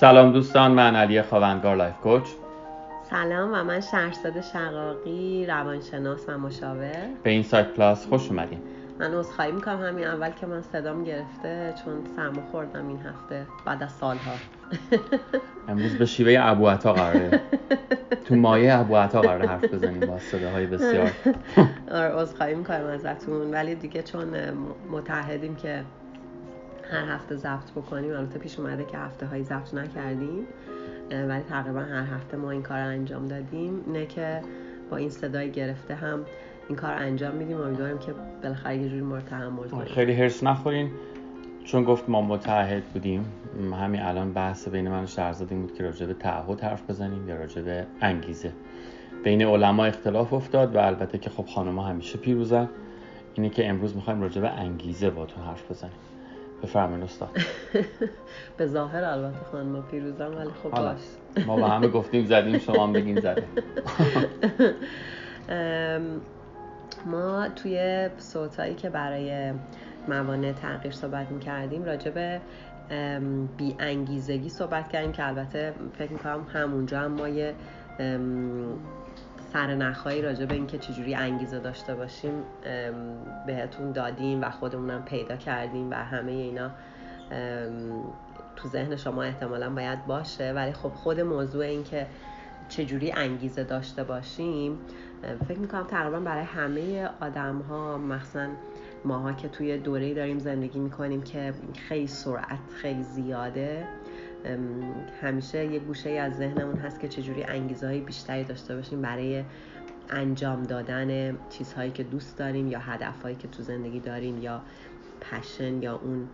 سلام دوستان من علی خواندگار life coach. سلام و من شهرزاد شقاقی روانشناس و مشاور. به Insight Plus خوش اومدین. من عذرخواهی می‌کنم همین اول که من صدام گرفته چون سرما خوردم این هفته بعد از سالها. امروز به شیوه ابو عطا قراره. تو مایه ابو عطا قراره حرف بزنیم با صداهای بسیار. آره عذرخواهی می‌کنم ازتون. ولی دیگه چون متعهدیم که هر هفته ضبط بکنیم. البته پیش اومده که هفته هایی ضبط نکردیم ولی تقریبا هر هفته ما این کار انجام دادیم. نه که با این صدای گرفته هم این کار انجام میدیم. امیدواریم که بالاخره یه جوری ما رو تحمل کنیم. خیلی هرس نخورین. چون گفت ما متحد بودیم. همین الان بحث بین من و شهرزاد بود که راجع به تعهد حرف بزنیم یا راجع به انگیزه. بین علما اختلاف افتاد و البته که خب خانم‌ها همیشه پیروزن. اینه که امروز می‌خوایم راجع به انگیزه باتون حرف بزنیم. بفرمایید استاد به ظاهر البته خانم پیروزم ولی خب باش. ما با همه گفتیم زدیم شما هم بگین زدیم. ما توی صوتایی که برای موانع تغییر صحبت می‌کردیم راجع به بی انگیزگی صحبت کردیم که البته فکر می‌کنم همونجا هم ما یه سرنخهایی راجع به اینکه چجوری انگیزه داشته باشیم بهتون دادیم و خودمونم پیدا کردیم و همه اینا تو ذهن شما احتمالا باید باشه. ولی خب خود موضوع این که چجوری انگیزه داشته باشیم فکر می‌کنم تقریبا برای همه آدم ها مخصوصا ماها که توی دوره داریم زندگی می‌کنیم که خیلی سرعت خیلی زیاده. همیشه یه گوشه از ذهنمون هست که چجوری انگیزه های بیشتری داشته باشیم برای انجام دادن چیزهایی که دوست داریم یا هدفهایی که تو زندگی داریم یا پشن یا اون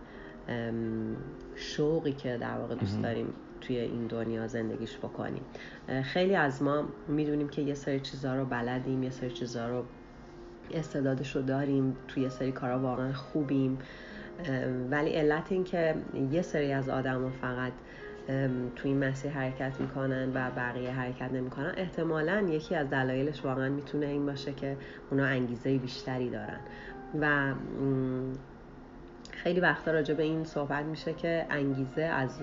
شوقی که در واقع دوست داریم توی این دنیا زندگیش بکنیم. خیلی از ما می‌دونیم که یه سری چیزها رو بلدیم یه سری چیزها رو استعدادش رو داریم توی یه سری کارا واقعا خوبیم. ولی علت این که یه سری از آدم فقط توی این مسیر حرکت می‌کنن و بقیه حرکت نمی‌کنن احتمالا یکی از دلایلش واقعا می‌تونه این باشه که اونا انگیزه بیشتری دارن. و خیلی وقتا راجع به این صحبت میشه که انگیزه از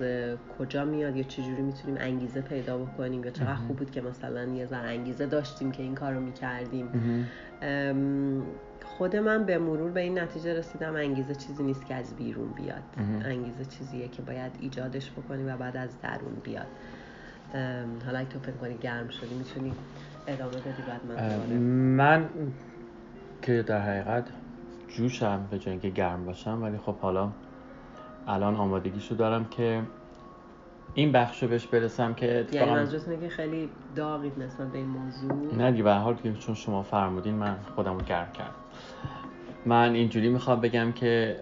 کجا میاد یا چجوری می‌تونیم انگیزه پیدا بکنیم یا چقدر خوب بود که مثلا یه ذره انگیزه داشتیم که این کار رو می‌کردیم خود من به مرور به این نتیجه رسیدم انگیزه چیزی نیست که از بیرون بیاد. انگیزه چیزیه که باید ایجادش بکنی و بعد از درون بیاد. حالا تو فکر کنی گرم شدی می‌تونی ادامه بدی بعد من من که در حقیقت جوشم به جای اینکه گرم باشم ولی خب حالا الان آمادگیشو دارم که این بخش رو بهش برسم که یعنی منظورت که خیلی داغید نسبت به این موضوع؟ نه دیگه به حال که چون شما فرمودین من خودم رو گرم کردم. من اینجوری می‌خوام بگم که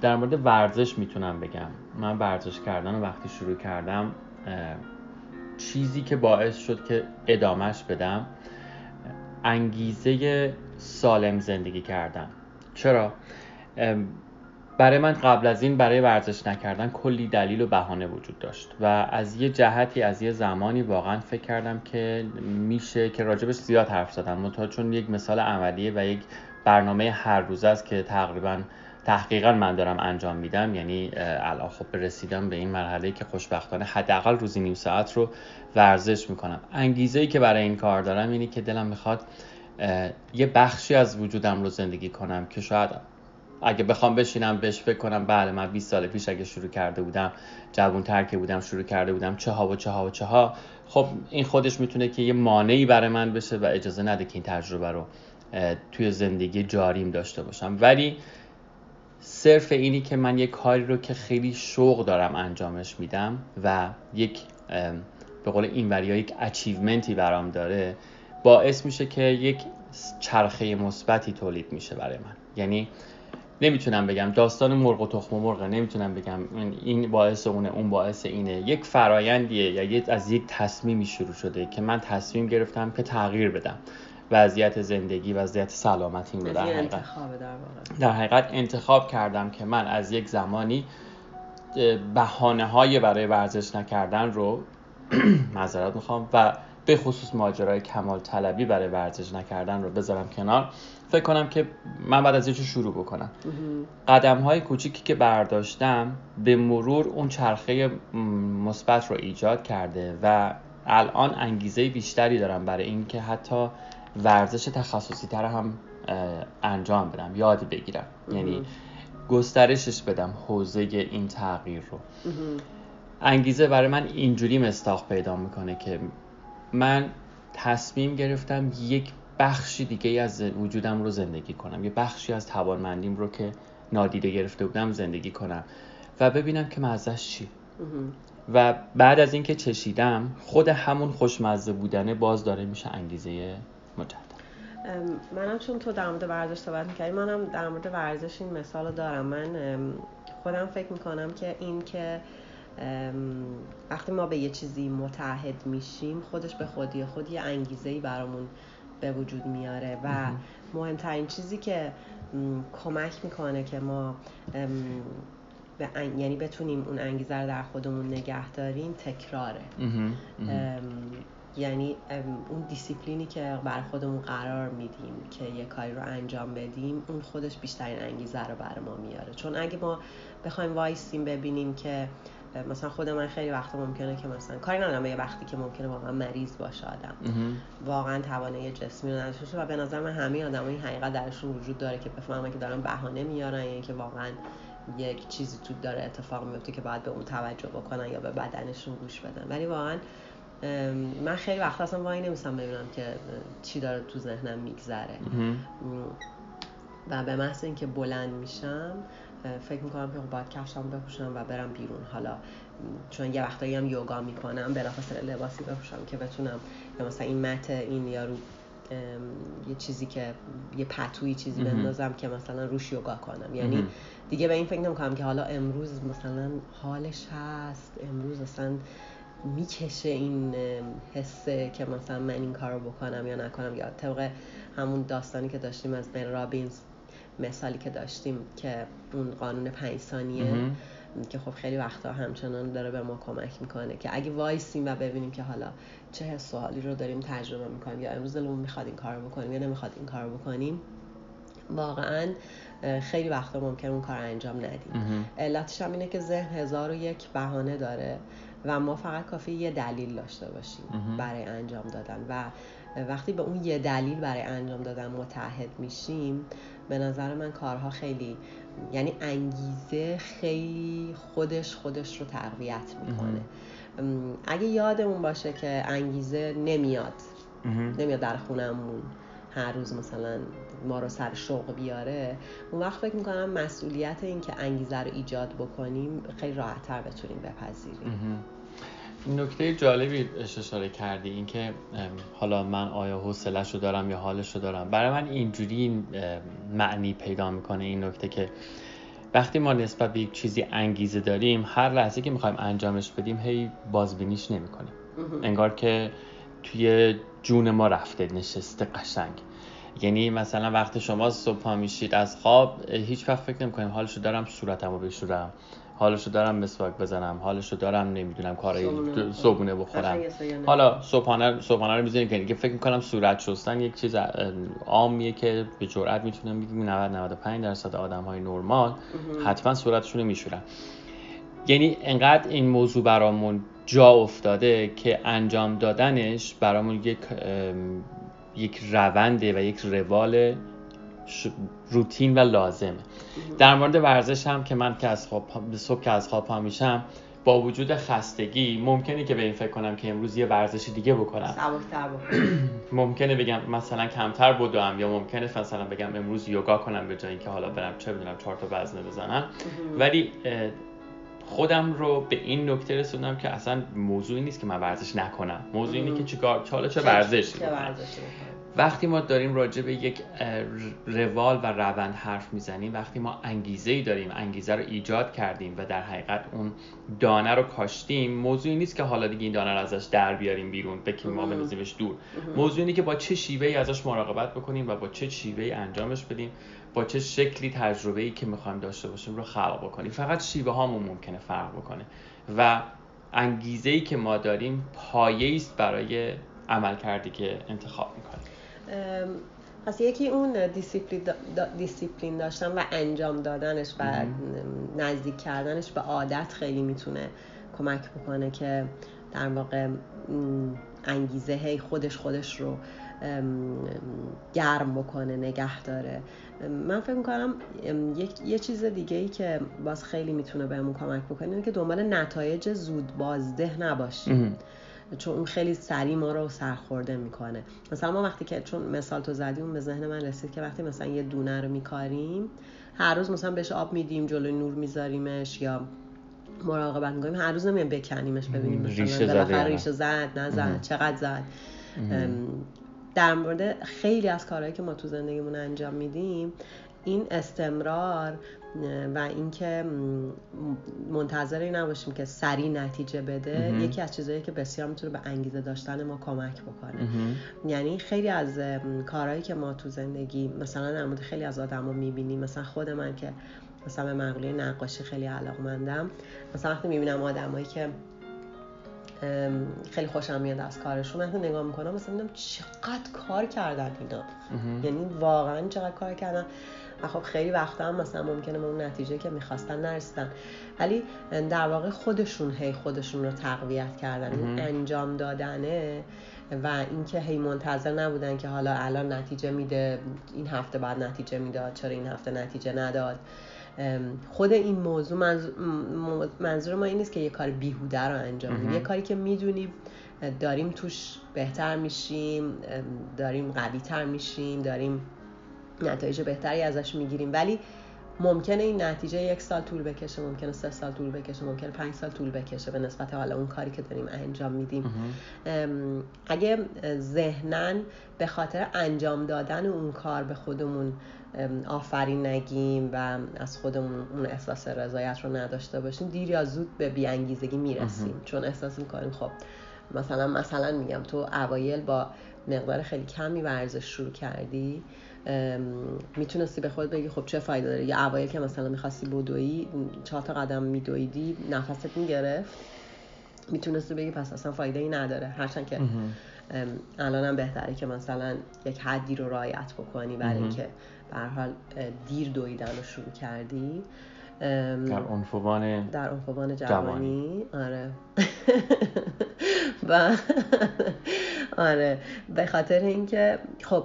در مورد ورزش می‌تونم بگم من ورزش کردن وقتی شروع کردم چیزی که باعث شد که ادامهش بدم انگیزه سالم زندگی کردن چرا؟ برای من قبل از این برای ورزش نکردن کلی دلیل و بهانه وجود داشت و از یه جهتی از یه زمانی واقعا فکر کردم که میشه که راجبش زیاد حرف زدم. منتها چون یک مثال عملیه و یک برنامه هر روز است که تقریبا تحقیقا من دارم انجام میدم. یعنی الان خب رسیدم به این مرحله که خوشبختانه حداقل روزی نیم ساعت رو ورزش می‌کنم. انگیزه ای که برای این کار دارم اینی که دلم می‌خواد یه بخشی از وجودم رو زندگی کنم که شاید اگه بخوام بشینم بهش فکر کنم بله من 20 سال پیش اگه شروع کرده بودم جوون ترکه بودم شروع کرده بودم چه ها و چه ها و چه ها. خب این خودش می‌تونه که یه مانعی برای من بشه و اجازه نده که این تجربه رو توی زندگی جاریم داشته باشم. ولی صرف اینی که من یه کاری رو که خیلی شوق دارم انجامش میدم و یک به قول این وریا یک اچیومنتی برام داره باعث میشه که یک چرخه مثبتی تولید میشه برای من. یعنی نمی‌تونم بگم. داستان مرغ و تخم و مرغ نمی‌تونم بگم. این باعث اونه اون باعث اینه. یک فرایندیه یا از یک تصمیمی شروع شده که من تصمیم گرفتم که تغییر بدم. وضعیت زندگی وضعیت سلامتی رو در حقیقت در حقیقت انتخاب کردم که من از یک زمانی بهانه های برای ورزش نکردن رو معذرت می‌خوام و به خصوص ماجرای کمال طلبی برای ورزش نکردن رو بذارم کنار. فکر کنم که من بعد از یه شروع بکنم. قدم های کوچیکی که برداشتم به مرور اون چرخه مثبت رو ایجاد کرده و الان انگیزه بیشتری دارم برای اینکه حتی ورزش تخصصی تر هم انجام بدم یاد بگیرم. یعنی گسترشش بدم حوزه این تغییر رو. انگیزه برای من اینجوری مستاق پیدا می‌کنه که من تصمیم گرفتم یک بخشی دیگه از وجودم رو زندگی کنم. یه بخشی از توانمندیم رو که نادیده گرفته بودم زندگی کنم. و ببینم که مزهش چی. و بعد از اینکه چشیدم خود همون خوشمزه بودنه باز داره میشه انگیزه مجدد. منم چون تو در مورد ورزش صحبت می‌کردی منم در مورد ورزش این مثال دارم. من خودم فکر می‌کنم که این که وقتی ما به یه چیزی متحد میشیم خودش به خودی خود یه انگیزه ای برامون به وجود میاره و مهمترین چیزی که کمک می‌کنه که ما یعنی بتونیم اون انگیزه رو در خودمون نگه داریم تکراره. یعنی اون دیسیپلینی که بر خودمون قرار میدیم که یه کاری رو انجام بدیم اون خودش بیشترین انگیزه رو بر ما میاره. چون اگه ما بخوایم وایسیم ببینیم که مثلا خود من خیلی وقت ممکنه که مثلا کاری ندارم یه وقتی که ممکنه واقعا مریض باشه آدم. واقعا توانه جسمی رو نداشته و به نظر من همه آدم این حقیقت درشون وجود داره که بفهمن که دارن بهانه میارن یعنی که واقعا یک چیزی تو داره اتفاق میفته که باید به اون توجه بکنن یا به بدنشون گوش بدن. ولی واقعا من خیلی وقت اصلا وای نمیستم ببینم که چی داره تو ذهنم میگذره. و به محض اینکه بلند میشم فکر می‌کنم که باید کفشم بپوشم و برم بیرون. حالا چون یه وقتایی هم یوگا می‌کنم بلافاصله لباسی بپوشم که بتونم یا مثلا این مت این یا رو یه چیزی که یه پتوی چیزی بندازم که مثلا روش یوگا کنم. یعنی دیگه به این فکر نمی‌کنم که حالا امروز مثلا حالش هست امروز اصلا می‌کشه این حسه که مثلا من این کار رو بکنم یا نکنم. یا طبق همون داستانی که داشتیم از بن رابینز مثالی که داشتیم که اون قانون پنج ثانیه که خب خیلی وقتا همچنان داره به ما کمک می‌کنه که اگه وایسیم و ببینیم که حالا چه حالی رو داریم تجربه می‌کنیم یا امروز دلمون می‌خواد این کار بکنیم یا نمی‌خواد این کار بکنیم واقعا خیلی وقتا ممکن اون کار انجام ندیم. علتش هم اینه که ذهن هزار و یک بهانه داره و ما فقط کافی یه دلیل داشته باشیم برای انجام دادن و وقتی به اون یه دلیل برای انجام دادن متحد میشیم به نظر من کارها خیلی یعنی انگیزه خیلی خودش خودش رو تقویت می‌کنه. اگه یادمون باشه که انگیزه نمیاد نمیاد در خونمون هر روز مثلا ما رو سر شوق بیاره اون وقت فکر می‌کنم مسئولیت این که انگیزه رو ایجاد بکنیم خیلی راحتتر بتونیم بپذیریم. نکته جالبی اشاره کردی اینکه حالا من آیا حوصله‌شو دارم یا حالشو دارم؟ برای من اینجوری معنی پیدا می‌کنه این نکته که وقتی ما نسبت به یک چیزی انگیزه داریم هر لحظه که می‌خوایم انجامش بدیم هی بازبینیش نمی‌کنیم. انگار که توی جون ما رفته نشسته قشنگ. یعنی مثلا وقتی شما صبح میشید از خواب هیچ وقت فکر نمی‌کنیم حالشو دارم صورتمو بشورم. حالشو دارم مسواک بزنم حالشو دارم نمی‌دونم کارای صبحونه بخورم. حالا صبحانه صبحانه رو می‌ذاریم که دیگه فکر می‌کنم صورت شستن یک چیز عامیه که به جرئت می‌تونم بگم 90 95 درصد آدم های نرمال حتما صورتشون رو میشورن. یعنی انقدر این موضوع برامون جا افتاده که انجام دادنش برامون یک یک رونده و یک روال روتین و لازمه. در مورد ورزش هم که من که از خواب صبح که از خواب پا میشم با وجود خستگی ممکنه که به این فکر کنم که امروز یه ورزش دیگه بکنم. ممکنه بگم مثلا کمتر بدوم یا ممکنه مثلا بگم امروز یوگا کنم به جای اینکه حالا برم چه بدونم چهار تا وزنه بزنم. ولی خودم رو به این نکته رسوندم که اصلا موضوعی نیست که من ورزش نکنم. موضوع اینه که چیکار چاله چه ورزشی وقتی ما داریم راجع به یک روال و روند حرف می‌زنیم وقتی ما انگیزه ای داریم انگیزه رو ایجاد کردیم و در حقیقت اون دانه رو کاشتیم موضوعی نیست که حالا دیگه این دانه رو ازش در بیاریم بیرون بکنیم ما بنزیمش دور. موضوع اینه که با چه شیوه ای ازش مراقبت بکنیم و با چه شیوه ای انجامش بدیم با چه شکلی تجربه ای که می‌خوایم داشته باشیم رو خلق بکنیم. فقط شیوه هامون ممکنه فرق بکنه و انگیزه ای که ما داریم پایه است برای عمل کردی که انتخاب می‌کنی پس یکی اون discipline, discipline داشتن و انجام دادنش و نزدیک کردنش به عادت خیلی می‌تونه کمک بکنه که در واقع انگیزه هی خودش خودش رو گرم بکنه نگه داره. من فکر می‌کنم یه چیز دیگه ای که باز خیلی می‌تونه بهمون کمک بکنه اینه که دنبال نتایج زود بازده نباشیم چون اون خیلی سریع ما رو سرخورده می‌کنه. مثلا ما وقتی که چون مثال تو زدی اون به ذهن من رسید که وقتی مثلا یه دونه رو میکاریم هر روز مثلا بهش آب میدیم جلوی نور میذاریمش یا مراقبت می‌کنیم هر روز نمیایم بکنیمش ببینیم مثلا ریشه زد نزد چقدر زد. در مورد خیلی از کارهایی که ما تو زندگیمون انجام میدیم این استمرار و اینکه منتظر نباشیم که سریع نتیجه بده یکی از چیزهایی که بسیار می‌تونه به انگیزه داشتن ما کمک بکنه. یعنی خیلی از کارهایی که ما تو زندگی مثلا در مورد خیلی از آدما می‌بینیم مثلا خود من که مثلا به مقوله نقاشی خیلی علاقمندم مثلا وقتی می‌بینم آدمایی که خیلی خوشم میاد از کارشون وقتی نگاه می‌کنم مثلا می‌دونم چقدر کار کردن اینا. یعنی واقعا چقدر کار کردن. و خب خیلی وقتا هم مثلا ممکنه به اون نتیجه که می‌خواستن نرسیدن. ولی در واقع خودشون هی خودشون رو تقویت کردن این انجام دادنه و اینکه هی منتظر نبودن که حالا الان نتیجه میده این هفته بعد نتیجه می‌داد چرا این هفته نتیجه نداد. خود این موضوع منظور ما این نیست که یه کار بیهوده رو انجام بدیم. یه کاری که می‌دونیم داریم توش بهتر میشیم داریم قوی تر میشیم داریم نتایج بهتری ازش می‌گیریم. ولی ممکنه این نتیجه یک سال طول بکشه ممکنه سه سال طول بکشه ممکنه پنج سال طول بکشه. به نسبت حالا اون کاری که داریم انجام میدیم. اگه ذهنن به خاطر انجام دادن اون کار به خودمون آفرین نگیم و از خودمون اون احساس رضایت رو نداشته باشیم دیر یا زود به بیانگیزگی می‌رسیم. چون احساس می‌کنیم خب مثلا مثلا میگم تو اوایل با مقدار خیلی کمی ورزش شروع کردی می‌تونستی به خود بگی خب چه فایده داره؟ یا اوایل که مثلا می‌خواستی بدویی چهار تا قدم میدویدی نفست می‌گرفت. می‌تونستی بگی پس اصلا فایده ای نداره. هرچند که الانم بهتره که مثلا یک حدی رو رایت بکنی برای اینکه به حال دیر دویدن رو شروع کردی. در عنفوان در عنفوان جوانی. آره. و آره. به خاطر اینکه خب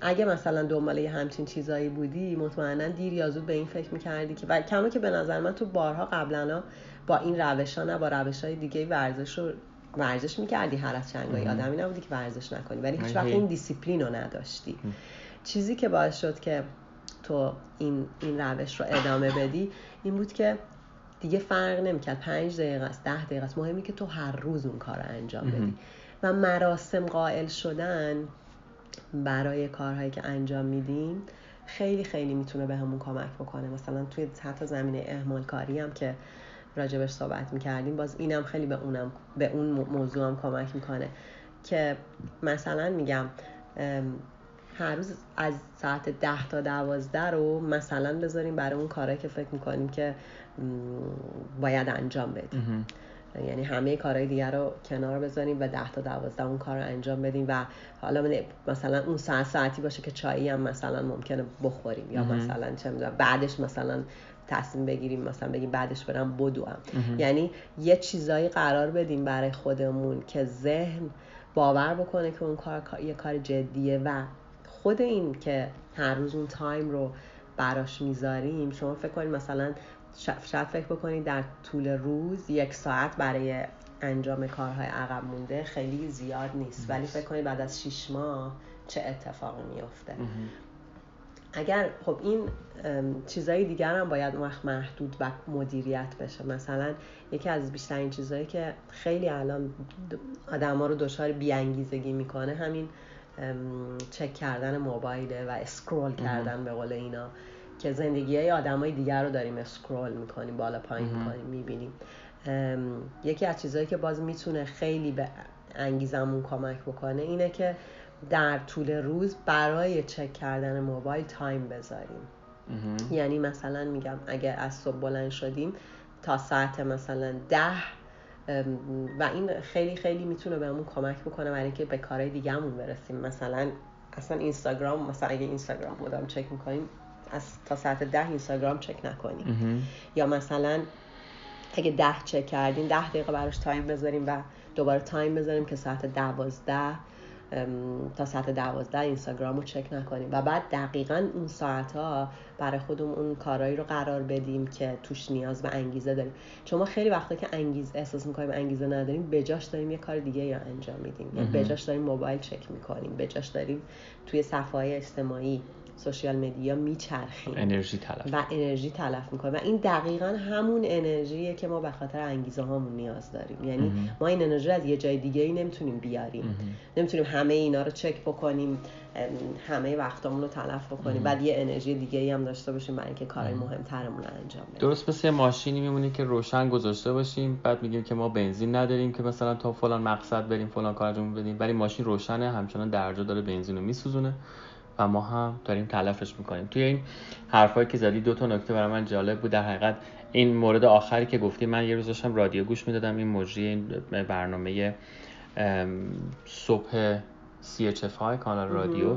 اگه مثلا دنبال یه همچین چیزایی بودی مطمئنا دیر یا زود به این فکر می‌کردی که و کما که به نظر من تو بارها قبلا با این روش ها نه با روش های دیگه ورزش رو ورزش می‌کردی. هر از چنگایی آدمی نبودی که ورزش نکنی. ولی هیچ وقت این دیسیپلین رو نداشتی. چیزی که باعث شد که تو این, این روش رو ادامه بدی این بود که دیگه فرق نمی‌کرد. پنج دقیقه است ده دقیقه است. مهمی که تو هر روز اون کار رو انجام بدی. و مراسم قائل شدن برای کارهایی که انجام میدیم خیلی خیلی می‌تونه به همون کمک بکنه. مثلا توی حتی زمینه اهمال کاری هم که راجبش صحبت می‌کردیم باز اینم خیلی به اونم به اون موضوع هم کمک می‌کنه که مثلا میگم هر روز از ساعت ده تا دوازده رو مثلا بذاریم برای اون کارهایی که فکر می‌کنیم که باید انجام بدیم. یعنی همه کارهای دیگر رو کنار بذاریم و ده تا دوازده اون کار رو انجام بدیم و حالا مثلا اون ساعت ساعتی باشه که چایی هم مثلا ممکنه بخوریم یا مثلا چه می‌دونم بعدش مثلا تصمیم بگیریم مثلا بگیم بعدش برم بدوم. یعنی یه چیزایی قرار بدیم برای خودمون که ذهن باور بکنه که اون کار یه کار جدیه و خود این که هر روز اون تایم رو براش می‌ذاریم شما فکر کنید مثلا شاید فکر بکنید در طول روز یک ساعت برای انجام کارهای عقب مونده خیلی زیاد نیست. ولی فکر کنید بعد از شیش ماه چه اتفاقی میفته اگر خب این چیزهای دیگر هم باید اون وقت محدود و مدیریت بشه. مثلا یکی از بیشترین چیزهایی که خیلی الان آدم ها رو دچار بیانگیزگی می‌کنه همین چک کردن موبایله و اسکرول کردن به قول اینا. که زندگی های آدم های دیگر رو داریم اسکرول می‌کنیم بالا پایین می‌کنیم می‌بینیم. یکی از چیزهایی که باز می‌تونه خیلی به انگیزمون کمک بکنه اینه که در طول روز برای چک کردن موبایل time بذاریم. یعنی مثلا میگم اگر از صبح بلند شدیم تا ساعت مثلا ده و این خیلی خیلی می‌تونه بهمون کمک بکنه برای اینکه به کارهای دیگهمون برسیم. مثلا اصلا اینستاگرام مثلا اگه اینستاگرام بودم چک می‌کنیم از تا ساعت ده اینستاگرام چک نکنیم یا مثلا اگه ده چک کردیم ده دقیقه براش time بذاریم و دوباره time بذاریم که ساعت دوازده تا ساعت دوازده اینستاگرام رو چک نکنیم. و بعد دقیقا اون ساعت ها برای خودمون اون کارهایی رو قرار بدیم که توش نیاز به انگیزه داریم. چون ما خیلی وقتا که انگیز احساس می‌کنیم انگیزه نداریم بجاش داریم یه کار دیگه رو انجام میدیم. یا بجاش داریم موبایل چک می‌کنیم بجاش داریم توی صفحه اجتماعی social media میچرخیم. انرژی تلف. و انرژی تلف می‌کنیم و این دقیقا همون انرژیه که ما به خاطر انگیزه هامون نیاز داریم. یعنی ما این انرژی از یه جای دیگه ای نمی‌تونیم بیاریم. نمی‌تونیم همه اینا رو چک بکنیم همه وقتامون رو تلف بکنیم. بعد یه انرژی دیگه ای هم داشته باشیم برای اینکه کارهای مهمترمون رو انجام بدیم. درست مثل ماشینی میمونه که روشن گذاشته باشیم بعد میگیم که ما بنزین نداریم که مثلا تا فلان مقصد بریم فلان کار انجام بدیم ولی ماشین روشنه همچنان درجا داره بنزین رو میسوزونه. و ما هم داریم تلفش می‌کنیم. توی این حرفایی که زدی دو تا نکته برای من جالب بود. در حقیقت این مورد آخری که گفتی من یه روز داشتم رادیو گوش می‌دادم. این مجری این برنامه صبح CHF کانال رادیو.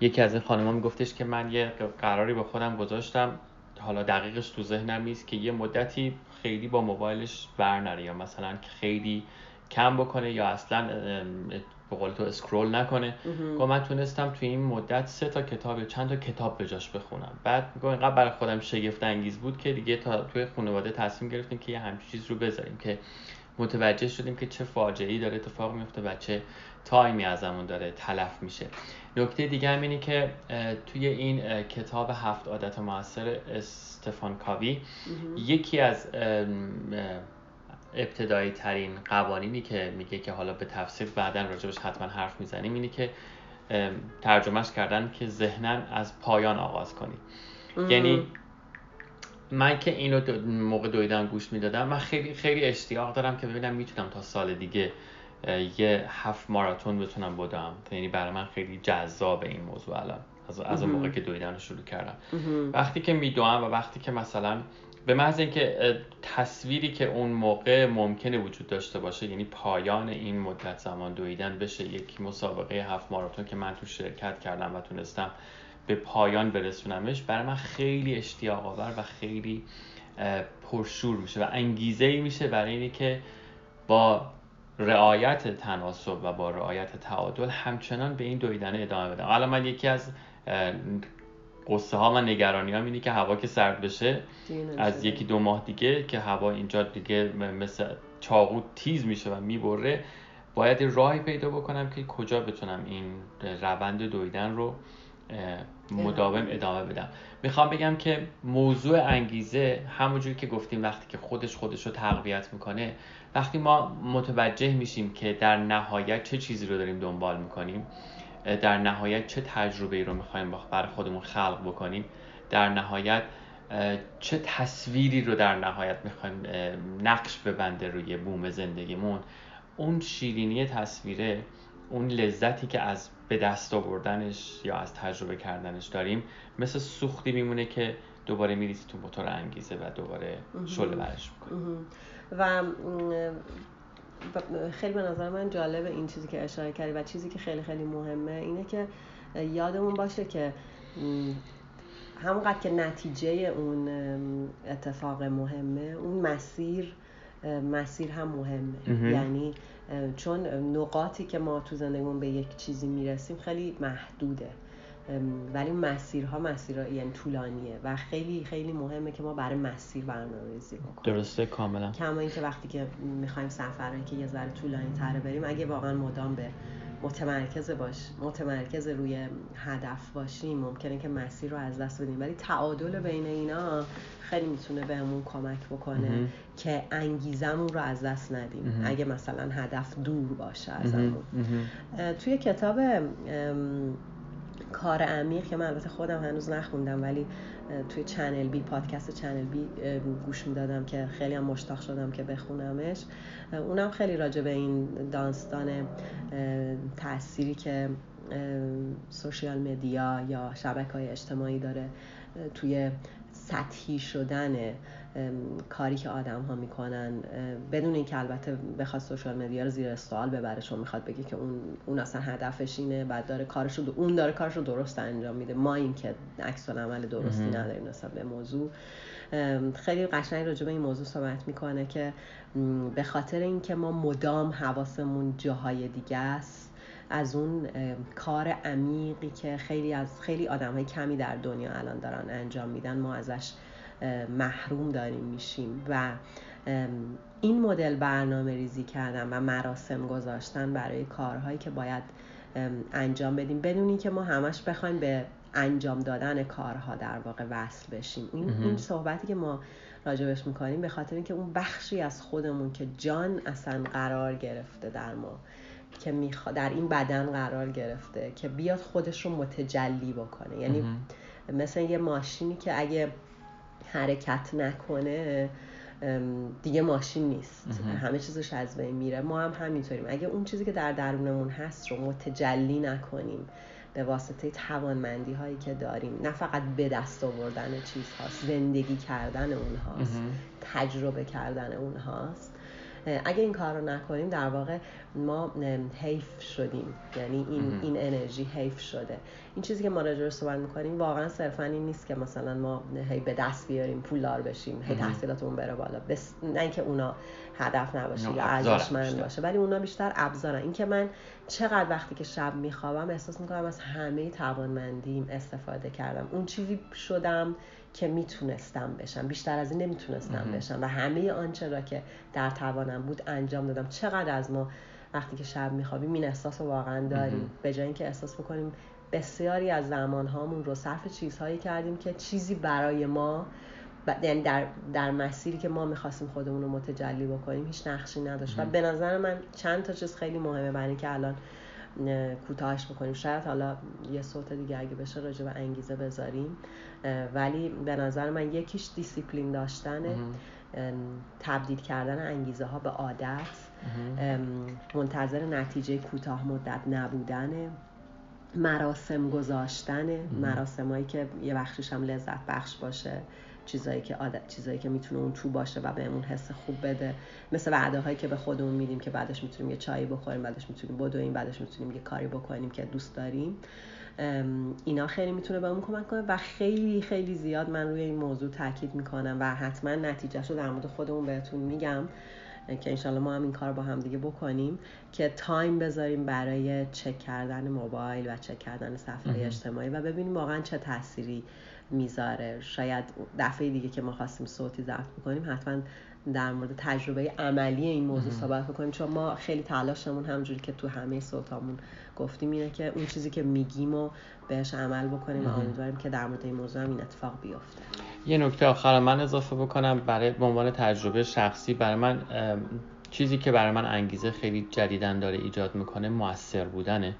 یکی از این خانم‌ها میگفتش که من یه قراری به خودم گذاشتم. حالا دقیقش تو ذهنم نیست که یه مدتی خیلی با موبایلش بر نره یا مثلا خیلی کم بکنه یا اصلا به قول تو اسکرول نکنه. گفت من تونستم توی این مدت سه تا کتاب چند تا کتاب به جاش بخونم. بعد میگم اینقدر برای خودم شگفت انگیز بود که دیگه تا توی خانواده تصمیم گرفتیم که یه همچین چیز رو بذاریم که متوجه شدیم که چه فاجعه‌ای داره اتفاق میفته و چه تایمی ازمون داره تلف میشه. نکته دیگه هم اینه که توی این کتاب هفت عادت موثر استفان کاوی یکی از ابتدایی ترین قوانینی که میگه که حالا به تفسیر بعدا راجبش حتما حرف می‌زنیم اینه که ترجمهش کردن که ذهنا از پایان آغاز کنی. یعنی من که اینو موقع دویدن گوش می‌دادم من خیلی خیلی اشتیاق دارم که ببینم می‌تونم تا سال دیگه یه هفت ماراتون بتونم بدم. یعنی برای من خیلی جذاب این موضوع الان. از از موقع که دویدن رو شروع کردم. وقتی که میدوام و وقتی که مثلا به محض اینکه تصویری که اون موقع ممکنه وجود داشته باشه یعنی پایان این مدت زمان دویدن بشه یک مسابقه هفت ماراتون که من تو شرکت کردم و تونستم به پایان برسونمش برای من خیلی اشتیاق آور و خیلی پرشور میشه و انگیزه ای میشه برای اینی که با رعایت تناسب و با رعایت تعادل همچنان به این دویدن ادامه بدم. حالا من یکی از قصه ها و نگرانی هم اینه که هوا که سرد بشه از یکی دو ماه دیگه که هوا اینجا دیگه مثل چاقو تیز میشه و می‌بره. باید راهی پیدا بکنم که کجا بتونم این روند دویدن رو مداوم ادامه بدم. می‌خوام بگم که موضوع انگیزه همونجوری که گفتیم وقتی که خودش خودش رو تقویت می‌کنه وقتی ما متوجه میشیم که در نهایت چه چیزی رو داریم دنبال می‌کنیم در نهایت چه تجربه ای رو می‌خوایم برای خودمون خلق بکنیم؟ در نهایت چه تصویری رو در نهایت می‌خوایم نقش ببنده روی بوم زندگیمون؟ اون شیرینی تصویره اون لذتی که از به دست آوردنش یا از تجربه کردنش داریم مثل سوختی میمونه که دوباره میریسی تو موتور انگیزه و دوباره شله برش می‌کنیم و خیلی به نظر من جالب این چیزی که اشاره کردی و چیزی که خیلی خیلی مهمه اینه که یادمون باشه که همونقدر که نتیجه اون اتفاق مهمه اون مسیر مسیر هم مهمه. یعنی چون نقاطی که ما تو زندگیمون به یک چیزی می‌رسیم خیلی محدوده. ولی مسیرها مسیر یعنی طولانیه و خیلی خیلی مهمه که ما برای مسیر برنامه ریزی بکنیم. درسته کاملا. کما اینکه وقتی که می‌خوایم سفرهایی که یه ذره طولانی تره بریم اگه واقعا مدام به متمرکز باش متمرکز روی هدف باشیم ممکنه که مسیر رو از دست بدیم. ولی تعادل بین اینا خیلی می‌تونه بهمون کمک بکنه که انگیزمون رو از دست ندیم. اگه مثلا هدف دور باشه ازمون. توی کتاب کار عمیق که من البته خودم هنوز نخوندم ولی توی Channel B پادکست Channel B گوش می‌دادم که خیلی هم مشتاق شدم که بخونمش. اونم خیلی راجع به این داستان تأثیری که social media یا شبکه های اجتماعی داره توی سطحی شدن کاری که آدم ها می‌کنن بدون اینکه البته بخواد سوشال مدیا رو زیر سوال ببره چون می‌خواد بگه که اون اون اصلا هدفش اینه بعد داره کارش رو اون داره کارش رو درست انجام میده. ما این که عکس عمل درستی نداریم نسبت به موضوع. خیلی قشنگ راجع به این موضوع صحبت می‌کنه که به خاطر اینکه ما مدام حواسمون جاهای دیگه است از اون کار عمیقی که خیلی از خیلی آدم های کمی در دنیا الان دارن انجام میدن ما ازش محروم داریم میشیم و این مدل برنامه ریزی کردن و مراسم گذاشتن برای کارهایی که باید انجام بدیم بدون که ما همش بخوایم به انجام دادن کارها در واقع وصل بشیم. این, این صحبتی که ما راجبش می‌کنیم به خاطر اینکه اون بخشی از خودمون که جان اصلا قرار گرفته در ما که میخوا... در این بدن قرار گرفته که بیاد خودش رو متجلی بکنه. یعنی مثل یه ماشینی که اگه حرکت نکنه دیگه ماشین نیست. همه چیزش از بین میره. ما هم همینطوریم. اگه اون چیزی که در درونمون هست رو متجلی نکنیم به واسطه توانمندی هایی که داریم نه فقط به دست آوردن چیز هاست زندگی کردن اونهاست تجربه کردن اونهاست. اگه این کار رو نکنیم در واقع ما حیف شدیم. یعنی این, این انرژی حیف شده. این چیزی که ما راجع صحبت می‌کنیم واقعا صرفا این نیست که مثلا ما هی به دست بیاریم پولدار بشیم هی تحصیلاتمون بره بالا. بس نه اینکه اونا هدف نباشه یا ارزشمند باشه ولی اونا بیشتر ابزارن. اینکه من چقدر وقتی که شب میخوابم احساس می‌کنم از همه توانمندیم استفاده کردم. اون چیزی شدم که می‌تونستم بشم. بیشتر از این نمی‌تونستم بشم. و همه آنچه را که در توانم بود انجام دادم. چقدر از ما وقتی که شب میخوابیم این احساس رو واقعا داریم. به جای اینکه احساس بکنیم بسیاری از زمان هامون رو صرف چیزهایی کردیم که چیزی برای ما یعنی در, در مسیری که ما می‌خواستیم خودمون رو متجلی بکنیم هیچ نقشی نداشت. و به نظر من چند تا چیز خیلی مهمه برای اینکه الان کوتاهش بکنیم. شاید حالا یه صوت دیگه اگه بشه راجع به انگیزه بذاریم. ولی به نظر من یکیش دیسیپلین داشتنه. تبدیل کردن انگیزه ها به عادت. منتظر نتیجه کوتاه مدت نبودنه. مراسم گذاشتن مراسم هایی که یه بخشش هم لذت بخش باشه چیزایی که عادت چیزایی که می‌تونه اون تو باشه و بهمون حس خوب بده. مثل وعده هایی که به خودمون میدیم که بعدش می‌تونیم یه چایی بخوریم بعدش می‌تونیم بدویم بعدش می‌تونیم یه کاری بکنیم که دوست داریم. اینا خیلی می‌تونه بهمون کمک کنه و خیلی خیلی زیاد من روی این موضوع تاکید می‌کنم و حتما نتیجهش رو در مورد خودمون بهتون میگم. که انشالله ما هم این کار با هم دیگه بکنیم که تایم بذاریم برای چک کردن موبایل و چک کردن صفحه اجتماعی و ببینیم واقعا چه تأثیری می‌ذاره. شاید دفعه دیگه که ما خواستیم صوتی ضبط بکنیم حتما در مورد تجربه عملی این موضوع صحبت بکنیم چون ما خیلی تلاشمون همجوری که تو همه صوتامون گفتیم اینه که اون چیزی که میگیم و بهش عمل بکنیم و امیدواریم که در مورد این موضوع هم این اتفاق بیفته. یه نکته آخر من اضافه بکنم برای به عنوان تجربه شخصی برای من چیزی که برای من انگیزه خیلی جدیدن داره ایجاد می‌کنه موثر بودنه.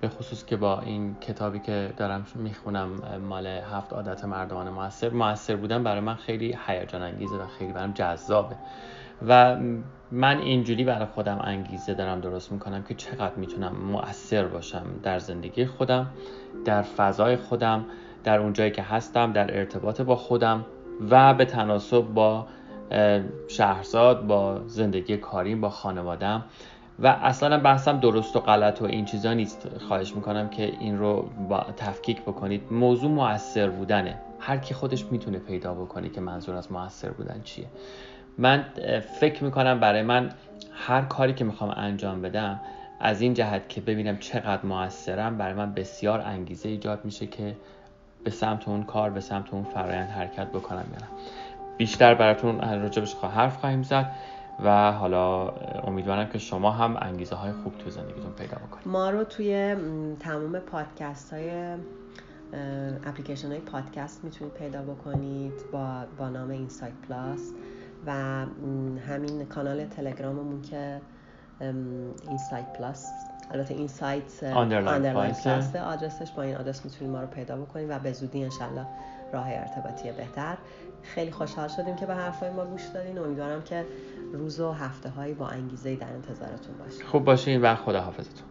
به خصوص که با این کتابی که دارم می‌خونم مال هفت عادت مردمان موثر موثر بودن برای من خیلی هیجان انگیزه و خیلی برام جذابه. و من اینجوری برای خودم انگیزه دارم درست می‌کنم که چقدر می‌تونم مؤثر باشم در زندگی خودم در فضای خودم در اونجایی که هستم در ارتباط با خودم و به تناسب با شهرزاد با زندگی کاریم با خانوادم و اصلا بحثم درست و غلط و این چیزا نیست. خواهش می‌کنم که این رو با تفکیک بکنید. موضوع موثر بودنه. هر کی خودش می‌تونه پیدا بکنه که منظور از موثر بودن چیه. من فکر می‌کنم برای من هر کاری که می‌خوام انجام بدم از این جهت که ببینم چقدر موثرم برای من بسیار انگیزه ایجاد میشه که به سمت اون کار به سمت اون فرایند حرکت بکنم میرم بیشتر براتون راجبش حرف خواهیم زد و حالا امیدوارم که شما هم انگیزه های خوب تو زندگیتون پیدا بکنید. ما رو توی تمام پادکست های اپلیکیشن های پادکست می‌تونید پیدا بکنید با, با نام اینسایت پلاس. و همین کانال تلگراممون که Insight Plus البته Insight underline Plus آدرسش با این آدرس می‌تونید ما رو پیدا بکنید و به زودی انشالله راه ارتباطی بهتر. خیلی خوشحال شدیم که به حرفای ما گوش دادین. امیدوارم که روز و هفته هایی با انگیزه در انتظارتون باشیم خوب باشین و خدا حافظتون